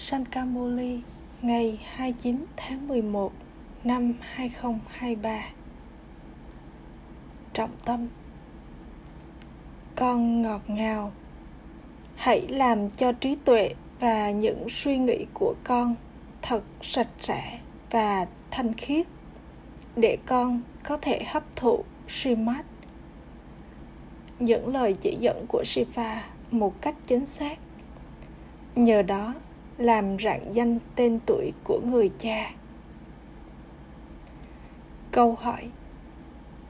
Sankamuli ngày 29 tháng 11 năm 2023 Trọng tâm. Con ngọt ngào. Hãy làm cho trí tuệ và những suy nghĩ của con thật sạch sẽ và thanh khiết, để con có thể hấp thụ Srimad những lời chỉ dẫn của Shiva một cách chính xác. Nhờ đó làm rạng danh tên tuổi của người cha. Câu hỏi,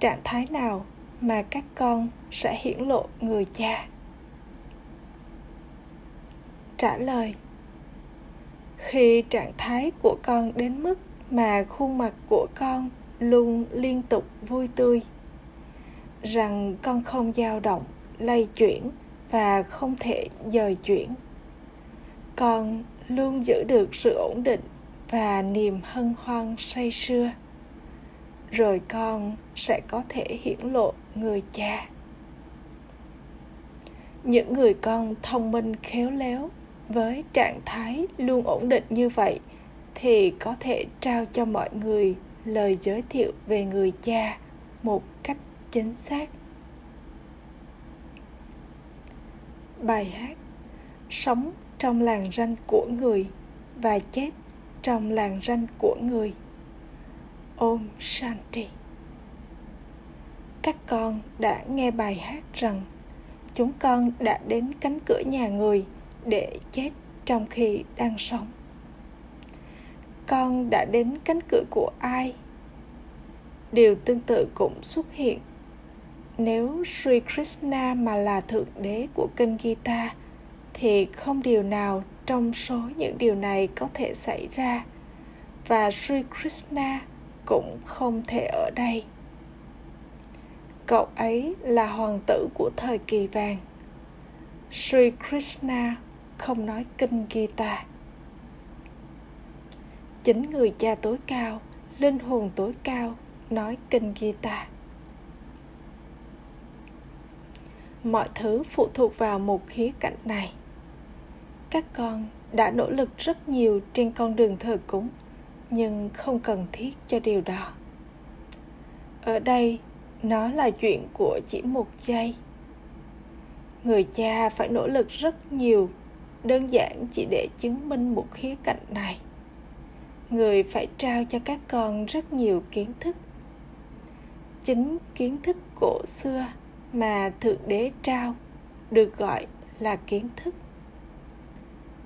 Trạng thái nào mà các con sẽ hiển lộ người cha? Trả lời, Khi trạng thái của con đến mức mà khuôn mặt của con luôn liên tục vui tươi, rằng con không dao động, lay chuyển và không thể dời chuyển, con luôn giữ được sự ổn định và niềm hân hoan say sưa. Rồi con sẽ có thể hiển lộ người cha. Những người con thông minh khéo léo với trạng thái luôn ổn định như vậy thì có thể trao cho mọi người lời giới thiệu về người cha một cách chính xác. Bài hát sống trong làng ranh của người và chết trong làng ranh của người Om Shanti Các con đã nghe bài hát rằng chúng con đã đến cánh cửa nhà người để chết trong khi đang sống. Con đã đến cánh cửa của ai? Điều tương tự cũng xuất hiện nếu Sri Krishna mà là thượng đế của kinh Gita thì không điều nào trong số những điều này có thể xảy ra và Sri Krishna cũng không thể ở đây. Cậu ấy là hoàng tử của thời kỳ vàng. Sri Krishna không nói kinh Gita. Chính người cha tối cao, linh hồn tối cao nói kinh Gita. mọi thứ phụ thuộc vào một khía cạnh này các con đã nỗ lực rất nhiều trên con đường thờ cúng, nhưng không cần thiết cho điều đó. Ở đây, nó là chuyện của chỉ một giây. Người cha phải nỗ lực rất nhiều, đơn giản chỉ để chứng minh một khía cạnh này. Người phải trao cho các con rất nhiều kiến thức. Chính kiến thức cổ xưa mà thượng đế trao được gọi là kiến thức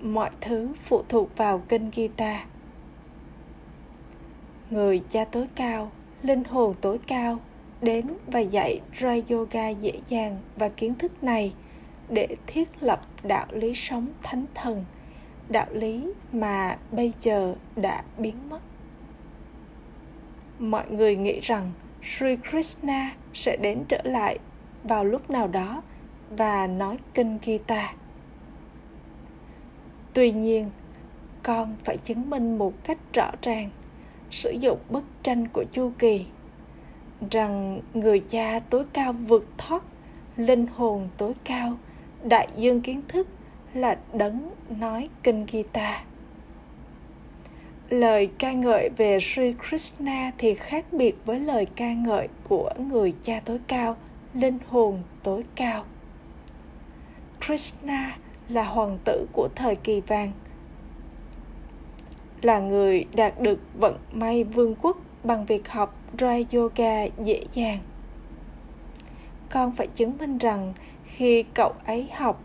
mọi thứ phụ thuộc vào kinh Gita. Người cha tối cao, linh hồn tối cao đến và dạy Ray Yoga dễ dàng và kiến thức này để thiết lập đạo lý sống thánh thần, đạo lý mà bây giờ đã biến mất. Mọi người nghĩ rằng Sri Krishna sẽ đến trở lại vào lúc nào đó và nói kinh Gita. Tuy nhiên, con phải chứng minh một cách rõ ràng sử dụng bức tranh của chu kỳ rằng người cha tối cao vượt thoát linh hồn tối cao đại dương kiến thức là đấng nói kinh Gita. Lời ca ngợi về Sri Krishna thì khác biệt với lời ca ngợi của người cha tối cao – linh hồn tối cao krishna là hoàng tử của thời kỳ vàng. Là người đạt được vận may vương quốc bằng việc học dry yoga dễ dàng. Con phải chứng minh rằng khi cậu ấy học,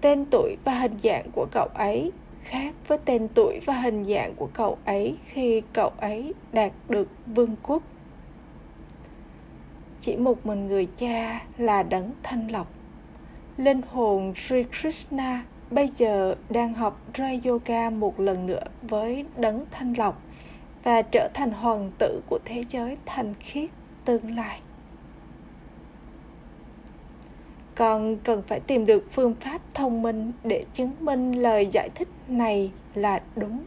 tên tuổi và hình dạng của cậu ấy khác với tên tuổi và hình dạng của cậu ấy khi cậu ấy đạt được vương quốc. Chỉ một mình người cha là đấng thanh lọc linh hồn Sri Krishna bây giờ đang học Dry Yoga một lần nữa với đấng thanh lọc và trở thành hoàng tử của thế giới thanh khiết tương lai. Con cần phải tìm được phương pháp thông minh để chứng minh lời giải thích này là đúng.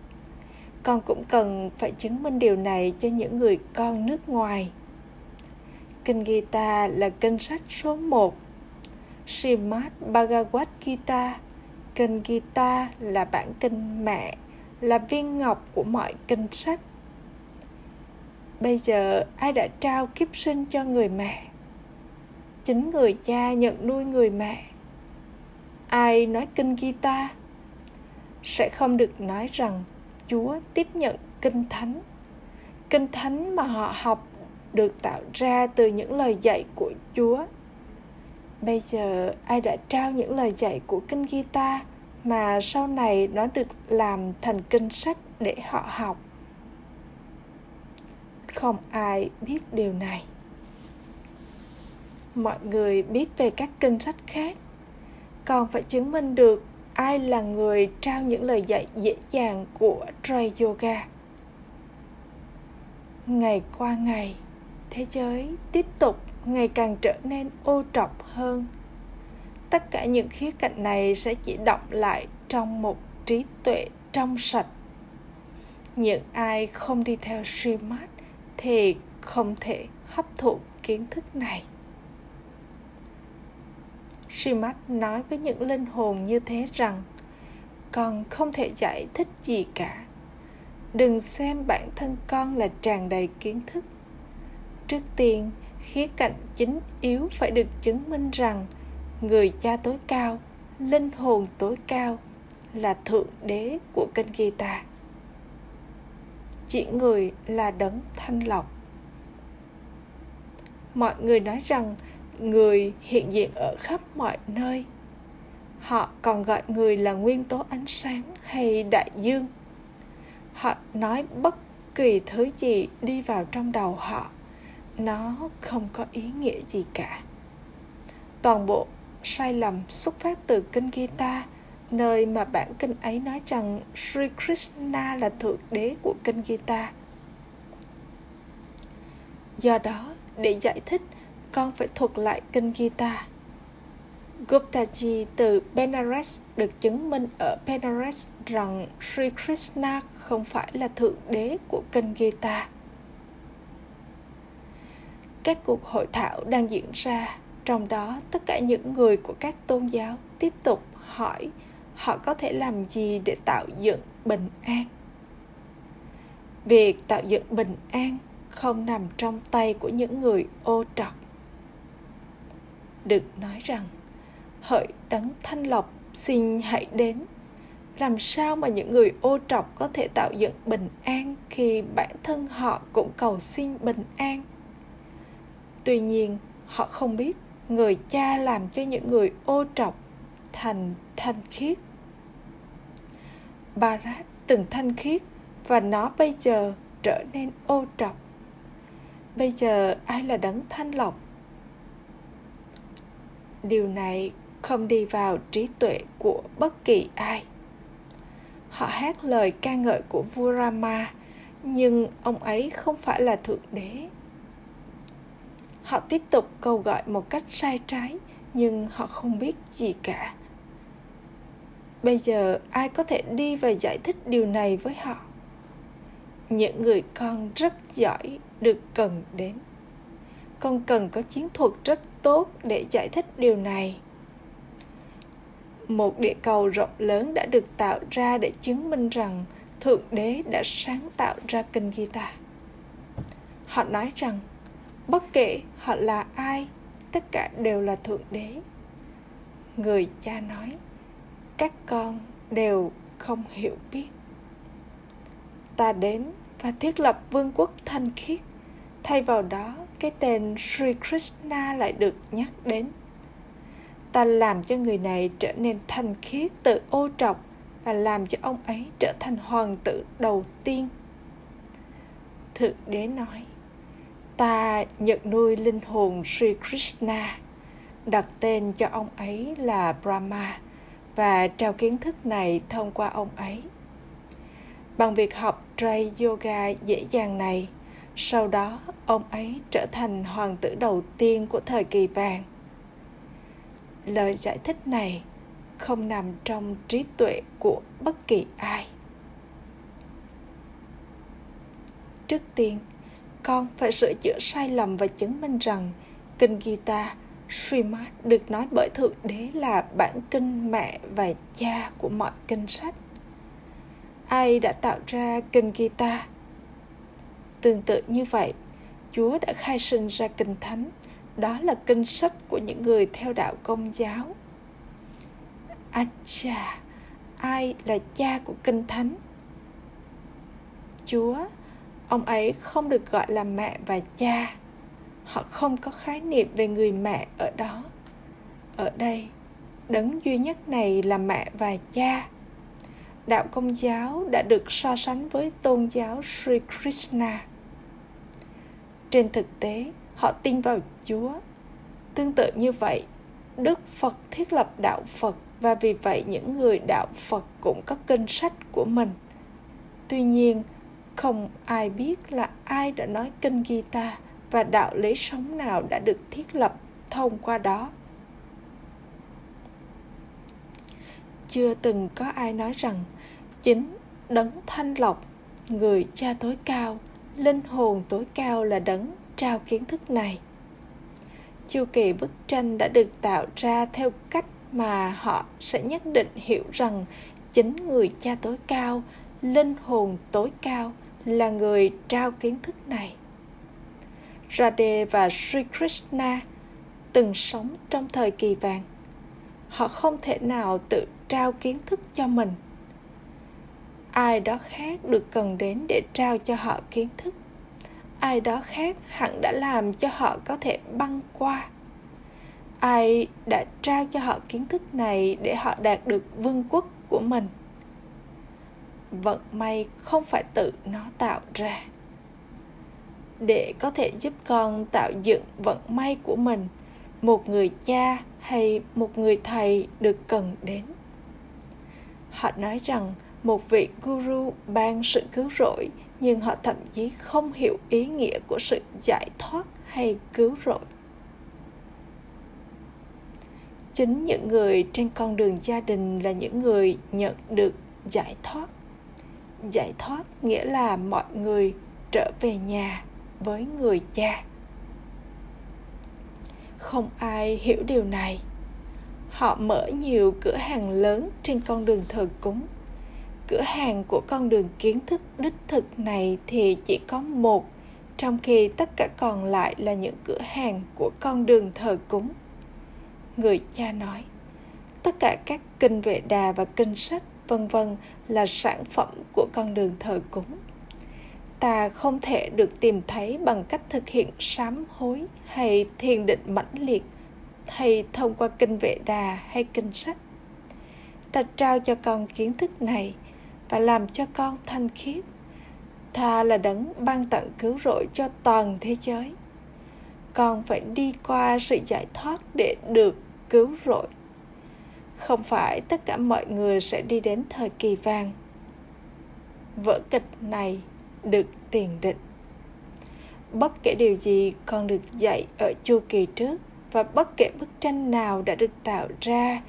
Con cũng cần phải chứng minh điều này cho những người con nước ngoài Kinh Gita là kinh sách số 1. Srimad Bhagavad Gita, kinh Gita là bản kinh mẹ là viên ngọc của mọi kinh sách. Bây giờ ai đã trao kiếp sinh cho người mẹ? Chính người cha nhận nuôi người mẹ. Ai nói kinh Gita? Sẽ không được nói rằng chúa tiếp nhận kinh thánh. Kinh thánh mà họ học được tạo ra từ những lời dạy của chúa bây giờ ai đã trao những lời dạy của kinh guitar mà sau này nó được làm thành kinh sách để họ học? Không ai biết điều này. Mọi người biết về các kinh sách khác. Còn phải chứng minh được ai là người trao những lời dạy dễ dàng của Tray Yoga. Ngày qua ngày, thế giới tiếp tục ngày càng trở nên ô trọc hơn. Tất cả những khía cạnh này sẽ chỉ động lại trong một trí tuệ trong sạch. Những ai không đi theo Srimad thì không thể hấp thụ kiến thức này. Srimad nói với những linh hồn như thế rằng con không thể giải thích gì cả. Đừng xem bản thân con là tràn đầy kiến thức. Trước tiên, khía cạnh chính yếu phải được chứng minh rằng người cha tối cao, linh hồn tối cao là thượng đế của kênh guitar. Chỉ người là đấng thanh lọc. Mọi người nói rằng người hiện diện ở khắp mọi nơi họ còn gọi người là nguyên tố ánh sáng hay đại dương họ nói bất kỳ thứ gì đi vào trong đầu họ nó không có ý nghĩa gì cả toàn bộ sai lầm xuất phát từ kinh Gita nơi mà bản kinh ấy nói rằng Sri Krishna là thượng đế của kinh Gita. Do đó, để giải thích con phải thuật lại kinh Gita. Guptaji từ Benares được chứng minh ở Benares rằng Sri Krishna không phải là thượng đế của kinh Gita. Các cuộc hội thảo đang diễn ra, trong đó tất cả những người của các tôn giáo tiếp tục hỏi họ có thể làm gì để tạo dựng bình an. Việc tạo dựng bình an không nằm trong tay của những người ô trọc. Được nói rằng hỡi đấng thanh lọc xin hãy đến. Làm sao mà những người ô trọc có thể tạo dựng bình an khi bản thân họ cũng cầu xin bình an? Tuy nhiên, họ không biết người cha làm cho những người ô trọc thành thanh khiết. Barat từng thanh khiết và nó bây giờ trở nên ô trọc. Bây giờ ai là đấng thanh lọc? Điều này không đi vào trí tuệ của bất kỳ ai. Họ hát lời ca ngợi của vua rama nhưng ông ấy không phải là thượng đế họ tiếp tục cầu gọi một cách sai trái, nhưng họ không biết gì cả. Bây giờ, ai có thể đi và giải thích điều này với họ? Những người con rất giỏi được cần đến. Con cần có chiến thuật rất tốt để giải thích điều này. Một địa cầu rộng lớn đã được tạo ra để chứng minh rằng thượng đế đã sáng tạo ra kinh guitar. Họ nói rằng bất kể họ là ai tất cả đều là thượng đế người cha nói các con đều không hiểu biết ta đến và thiết lập vương quốc thanh khiết thay vào đó cái tên Sri Krishna lại được nhắc đến. Ta làm cho người này trở nên thanh khiết tự ô trọc và làm cho ông ấy trở thành hoàng tử đầu tiên. Thượng đế nói, ta nhận nuôi linh hồn Sri Krishna, đặt tên cho ông ấy là Brahma và trao kiến thức này thông qua ông ấy. Bằng việc học Tray Yoga dễ dàng này, sau đó, ông ấy trở thành hoàng tử đầu tiên của thời kỳ vàng. Lời giải thích này không nằm trong trí tuệ của bất kỳ ai. Trước tiên, con phải sửa chữa sai lầm và chứng minh rằng kinh Gita Srimad được nói bởi Thượng Đế là bản kinh mẹ và cha của mọi kinh sách. ai đã tạo ra kinh Gita? Tương tự như vậy, chúa đã khai sinh ra kinh thánh. Đó là kinh sách của những người theo đạo công giáo. Acha, ai là cha của kinh thánh? Chúa ông ấy không được gọi là mẹ và cha. Họ không có khái niệm về người mẹ ở đó. Ở đây, đấng duy nhất này là mẹ và cha. Đạo công giáo đã được so sánh với tôn giáo sri krishna. Trên thực tế, họ tin vào chúa. Tương tự như vậy, đức phật thiết lập đạo phật và vì vậy những người đạo phật cũng có kinh sách của mình. Tuy nhiên không ai biết là ai đã nói kinh Gita và đạo lý sống nào đã được thiết lập thông qua đó. Chưa từng có ai nói rằng chính đấng thanh lọc, người cha tối cao, linh hồn tối cao là đấng trao kiến thức này. Chu kỳ bức tranh đã được tạo ra theo cách mà họ sẽ nhất định hiểu rằng chính người cha tối cao, linh hồn tối cao là người trao kiến thức này. Radhe và Sri Krishna từng sống trong thời kỳ vàng. Họ không thể nào tự trao kiến thức cho mình. Ai đó khác được cần đến để trao cho họ kiến thức. Ai đó khác hẳn đã làm cho họ có thể băng qua. Ai đã trao cho họ kiến thức này để họ đạt được vương quốc của mình vận may không phải tự nó tạo ra. Để có thể giúp con tạo dựng vận may của mình, một người cha hay một người thầy được cần đến. Họ nói rằng một vị guru ban sự cứu rỗi, nhưng họ thậm chí không hiểu ý nghĩa của sự giải thoát hay cứu rỗi. Chính những người trên con đường gia đình là những người nhận được giải thoát giải thoát nghĩa là mọi người trở về nhà với người cha. Không ai hiểu điều này. Họ mở nhiều cửa hàng lớn trên con đường thờ cúng. Cửa hàng của con đường kiến thức đích thực này thì chỉ có một, trong khi tất cả còn lại là những cửa hàng của con đường thờ cúng. Người cha nói, tất cả các kinh vệ đà và kinh sách vân vân là sản phẩm của con đường thờ cúng. Ta không thể được tìm thấy bằng cách thực hiện sám hối hay thiền định mãnh liệt hay thông qua kinh vệ đà hay kinh sách. Ta trao cho con kiến thức này và làm cho con thanh khiết. Tha là đấng ban tặng cứu rỗi cho toàn thế giới. Con phải đi qua sự giải thoát để được cứu rỗi không phải tất cả mọi người sẽ đi đến thời kỳ vàng. Vở kịch này được tiền định. Bất kể điều gì còn được dạy ở chu kỳ trước và bất kể bức tranh nào đã được tạo ra,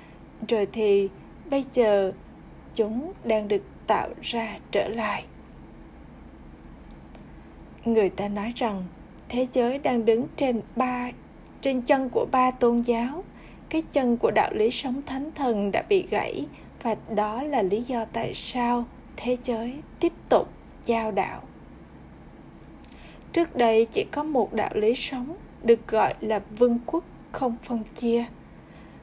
rồi thì bây giờ chúng đang được tạo ra trở lại. Người ta nói rằng thế giới đang đứng trên ba, trên chân của ba tôn giáo cái chân của đạo lý sống thánh thần đã bị gãy và đó là lý do tại sao thế giới tiếp tục giao đạo. Trước đây chỉ có một đạo lý sống được gọi là vương quốc không phân chia.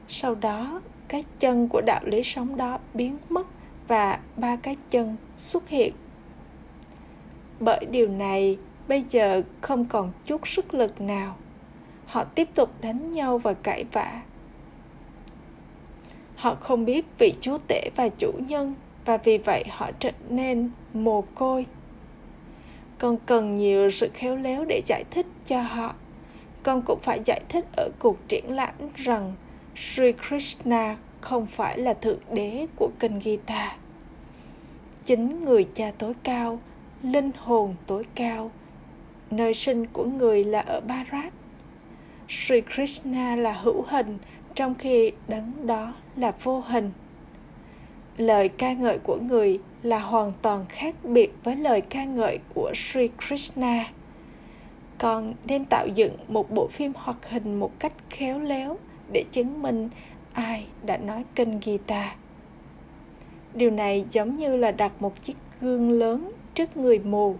Sau đó, cái chân của đạo lý sống đó biến mất và ba cái chân xuất hiện. Bởi điều này, bây giờ không còn chút sức lực nào. Họ tiếp tục đánh nhau và cãi vã họ không biết vị chúa tể và chủ nhân và vì vậy họ trở nên mồ côi con cần nhiều sự khéo léo để giải thích cho họ con cũng phải giải thích ở cuộc triển lãm rằng Sri Krishna không phải là thượng đế của kinh Gita. Chính người cha tối cao, linh hồn tối cao, nơi sinh của người là ở Bharat. Sri Krishna là hữu hình trong khi đấng đó là vô hình lời ca ngợi của người là hoàn toàn khác biệt với lời ca ngợi của Sri Krishna. Còn nên tạo dựng một bộ phim hoạt hình một cách khéo léo để chứng minh ai đã nói kinh Gita. Điều này giống như là đặt một chiếc gương lớn trước người mù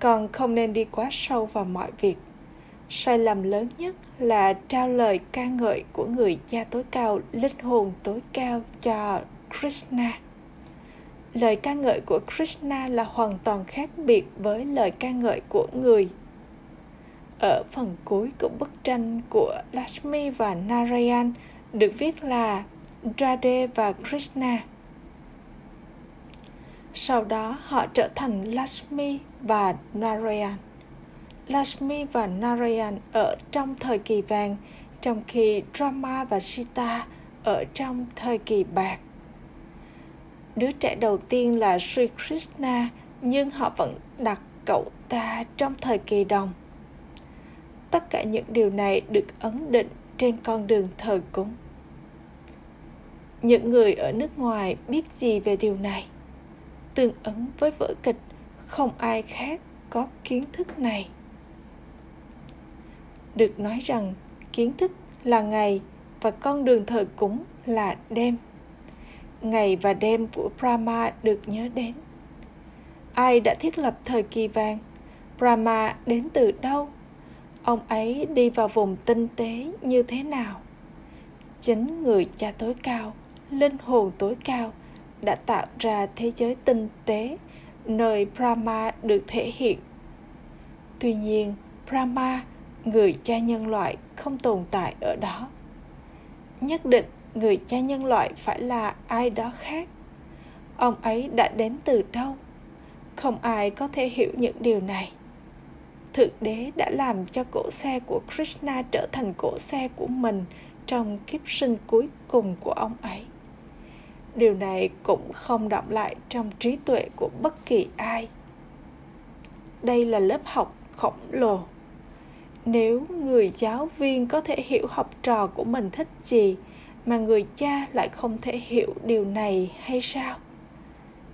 con không nên đi quá sâu vào mọi việc sai lầm lớn nhất là trao lời ca ngợi của người cha tối cao, linh hồn tối cao cho krishna lời ca ngợi của krishna là hoàn toàn khác biệt với lời ca ngợi của người ở phần cuối của bức tranh của Lakshmi và Narayan được viết là Radhe và Krishna. Sau đó, họ trở thành Lakshmi và Narayan. Lakshmi và Narayan ở trong thời kỳ vàng, trong khi Rama và Sita ở trong thời kỳ bạc. Đứa trẻ đầu tiên là Sri Krishna, nhưng họ vẫn đặt cậu ta trong thời kỳ đồng. Tất cả những điều này được ấn định trên con đường thờ cúng. Những người ở nước ngoài biết gì về điều này? Tương ứng với vở kịch không ai khác có kiến thức này được nói rằng kiến thức là ngày và con đường thờ cúng là đêm. Ngày và đêm của brahma được nhớ đến. Ai đã thiết lập thời kỳ vàng, brahma đến từ đâu? Ông ấy đi vào vùng tinh tế như thế nào? Chính người cha tối cao, linh hồn tối cao đã tạo ra thế giới tinh tế nơi brahma được thể hiện. Tuy nhiên, brahma người cha nhân loại không tồn tại ở đó nhất định người cha nhân loại phải là ai đó khác ông ấy đã đến từ đâu không ai có thể hiểu những điều này Thượng đế đã làm cho cỗ xe của Krishna trở thành cỗ xe của mình trong kiếp sinh cuối cùng của ông ấy. Điều này cũng không động lại trong trí tuệ của bất kỳ ai. Đây là lớp học khổng lồ. Nếu người giáo viên có thể hiểu học trò của mình thích gì, mà người cha lại không thể hiểu điều này hay sao?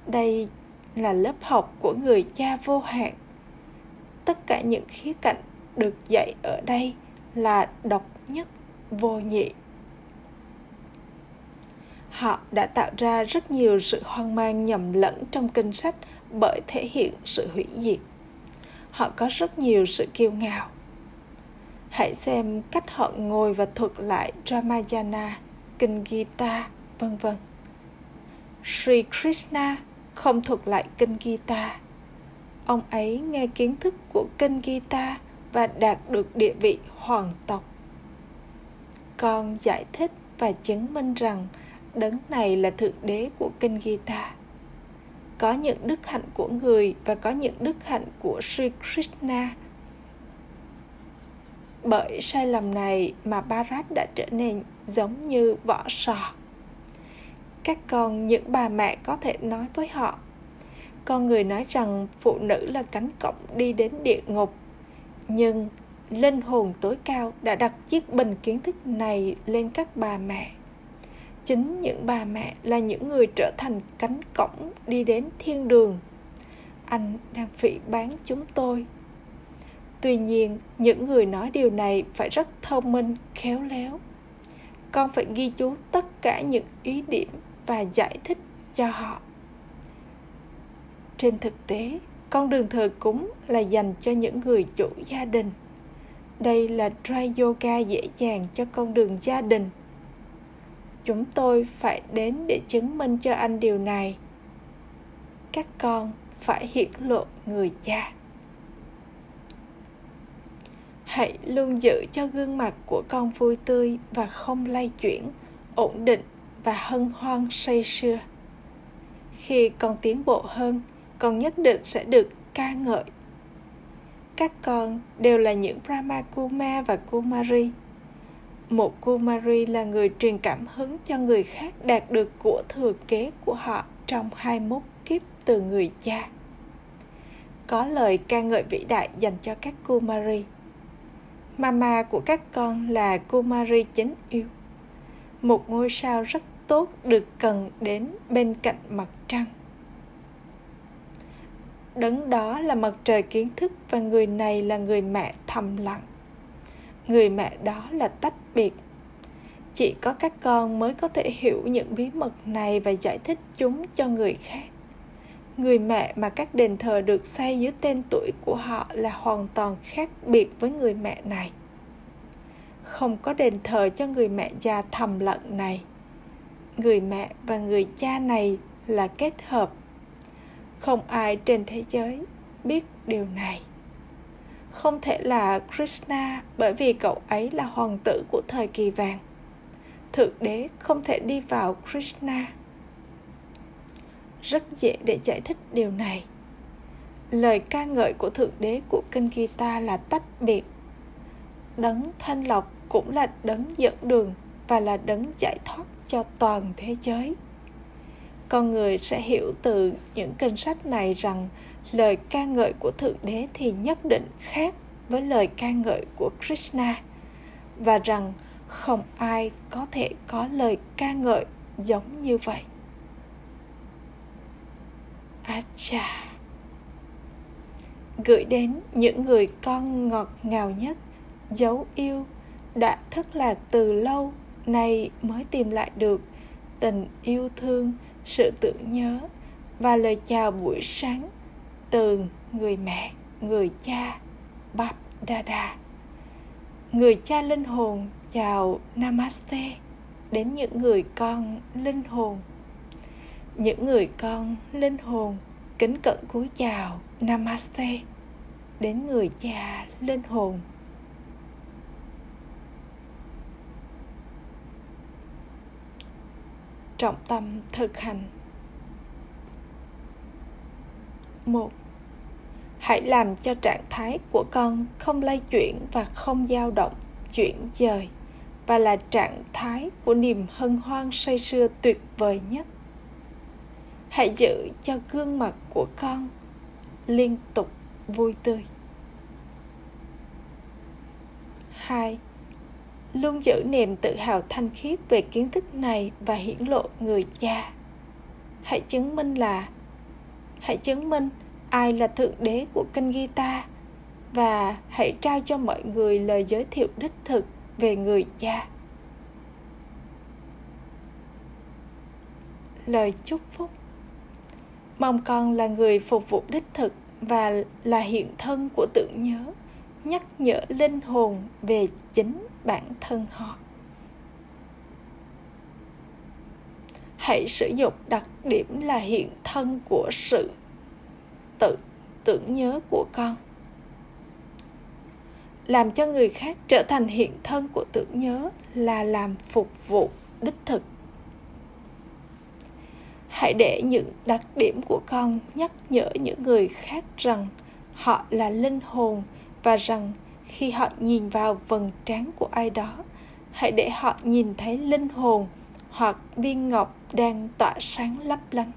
Đây là lớp học của người cha vô hạn. Tất cả những khía cạnh được dạy ở đây là độc nhất, vô nhị. Họ đã tạo ra rất nhiều sự hoang mang nhầm lẫn trong kinh sách bởi thể hiện sự hủy diệt. Họ có rất nhiều sự kiêu ngạo hãy xem cách họ ngồi và thuật lại Ramayana, kinh Gita, vân vân. Sri Krishna không thuật lại kinh Gita ông ấy nghe kiến thức của kinh Gita và đạt được địa vị hoàng tộc. Con giải thích và chứng minh rằng đấng này là thượng đế của kinh Gita. Có những đức hạnh của người và có những đức hạnh của Sri Krishna. Bởi sai lầm này mà Barat đã trở nên giống như vỏ sò. Các con, những bà mẹ có thể nói với họ, con người nói rằng phụ nữ là cánh cổng đi đến địa ngục, nhưng linh hồn tối cao đã đặt chiếc bình kiến thức này lên các bà mẹ chính những bà mẹ là những người trở thành cánh cổng đi đến thiên đường anh đang phỉ bán chúng tôi tuy nhiên, những người nói điều này phải rất thông minh, khéo léo. Con phải ghi chú tất cả những ý điểm và giải thích cho họ. Trên thực tế, con đường thờ cúng là dành cho những người chủ gia đình. Đây là dry yoga dễ dàng cho con đường gia đình. Chúng tôi phải đến để chứng minh cho anh điều này. Các con phải hiển lộ người cha hãy luôn giữ cho gương mặt của con vui tươi và không lay chuyển, ổn định và hân hoan say sưa khi con tiến bộ hơn, con nhất định sẽ được ca ngợi các con đều là những Brahma Kuma và Kumari. Một Kumari là người truyền cảm hứng cho người khác đạt được của thừa kế của họ trong 21 kiếp từ người cha. Có lời ca ngợi vĩ đại dành cho các Kumari. Mama của các con là Kumari chính yêu. Một ngôi sao rất tốt được cần đến bên cạnh mặt trăng. Đấng đó là mặt trời kiến thức và người này là người mẹ thầm lặng. Người mẹ đó là tách biệt. Chỉ có các con mới có thể hiểu những bí mật này và giải thích chúng cho người khác người mẹ mà các đền thờ được xây dưới tên tuổi của họ là hoàn toàn khác biệt với người mẹ này. Không có đền thờ cho người mẹ già thầm lặng này. Người mẹ và người cha này là kết hợp. Không ai trên thế giới biết điều này. Không thể là krishna bởi vì cậu ấy là hoàng tử của thời kỳ vàng. Thượng đế không thể đi vào krishna rất dễ để giải thích điều này. Lời ca ngợi của thượng đế của kinh gita là tách biệt. Đấng thanh lọc cũng là đấng dẫn đường và là đấng giải thoát cho toàn thế giới. Con người sẽ hiểu từ những kinh sách này rằng lời ca ngợi của thượng đế thì nhất định khác với lời ca ngợi của krishna và rằng không ai có thể có lời ca ngợi giống như vậy acha. Gửi đến những người con ngọt ngào nhất, dấu yêu, đã thất lạc từ lâu, nay mới tìm lại được tình yêu thương, sự tưởng nhớ và lời chào buổi sáng từ người mẹ, người cha bap dada. Người cha linh hồn chào namaste đến những người con linh hồn những người con linh hồn kính cận cúi chào, namaste. Đến người cha linh hồn. Trọng tâm thực hành. Một, hãy làm cho trạng thái của con không lay chuyển và không dao động, chuyển dời, và là trạng thái của niềm hân hoan say sưa tuyệt vời nhất hãy giữ cho gương mặt của con liên tục vui tươi. Hai, luôn giữ niềm tự hào thanh khiết về kiến thức này và hiển lộ người cha. Hãy chứng minh là, hãy chứng minh ai là thượng đế của kinh guitar và hãy trao cho mọi người lời giới thiệu đích thực về người cha. Lời chúc phúc. Mong con là người phục vụ đích thực và là hiện thân của tưởng nhớ, nhắc nhở linh hồn về chính bản thân họ. Hãy sử dụng đặc điểm là hiện thân của sự tự tưởng nhớ của con làm cho người khác trở thành hiện thân của tưởng nhớ là làm phục vụ đích thực hãy để những đặc điểm của con nhắc nhở những người khác rằng họ là linh hồn và rằng khi họ nhìn vào vầng trán của ai đó, hãy để họ nhìn thấy linh hồn hoặc viên ngọc đang tỏa sáng lấp lánh.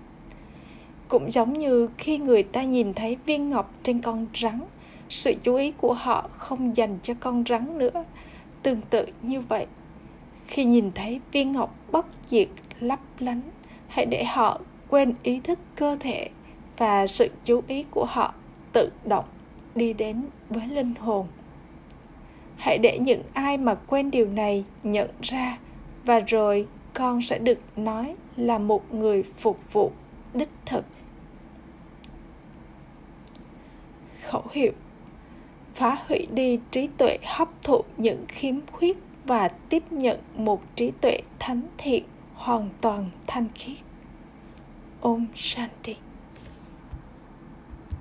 Cũng giống như khi người ta nhìn thấy viên ngọc trên con rắn, sự chú ý của họ không dành cho con rắn nữa. Tương tự như vậy, khi nhìn thấy viên ngọc bất diệt lấp lánh hãy để họ quên ý thức cơ thể và sự chú ý của họ tự động đi đến với linh hồn. Hãy để những ai mà quên điều này nhận ra và rồi con sẽ được nói là một người phục vụ đích thực. Khẩu hiệu. Phá hủy đi trí tuệ hấp thụ những khiếm khuyết và tiếp nhận một trí tuệ thánh thiện hoàn toàn thanh khiết. Om Shanti.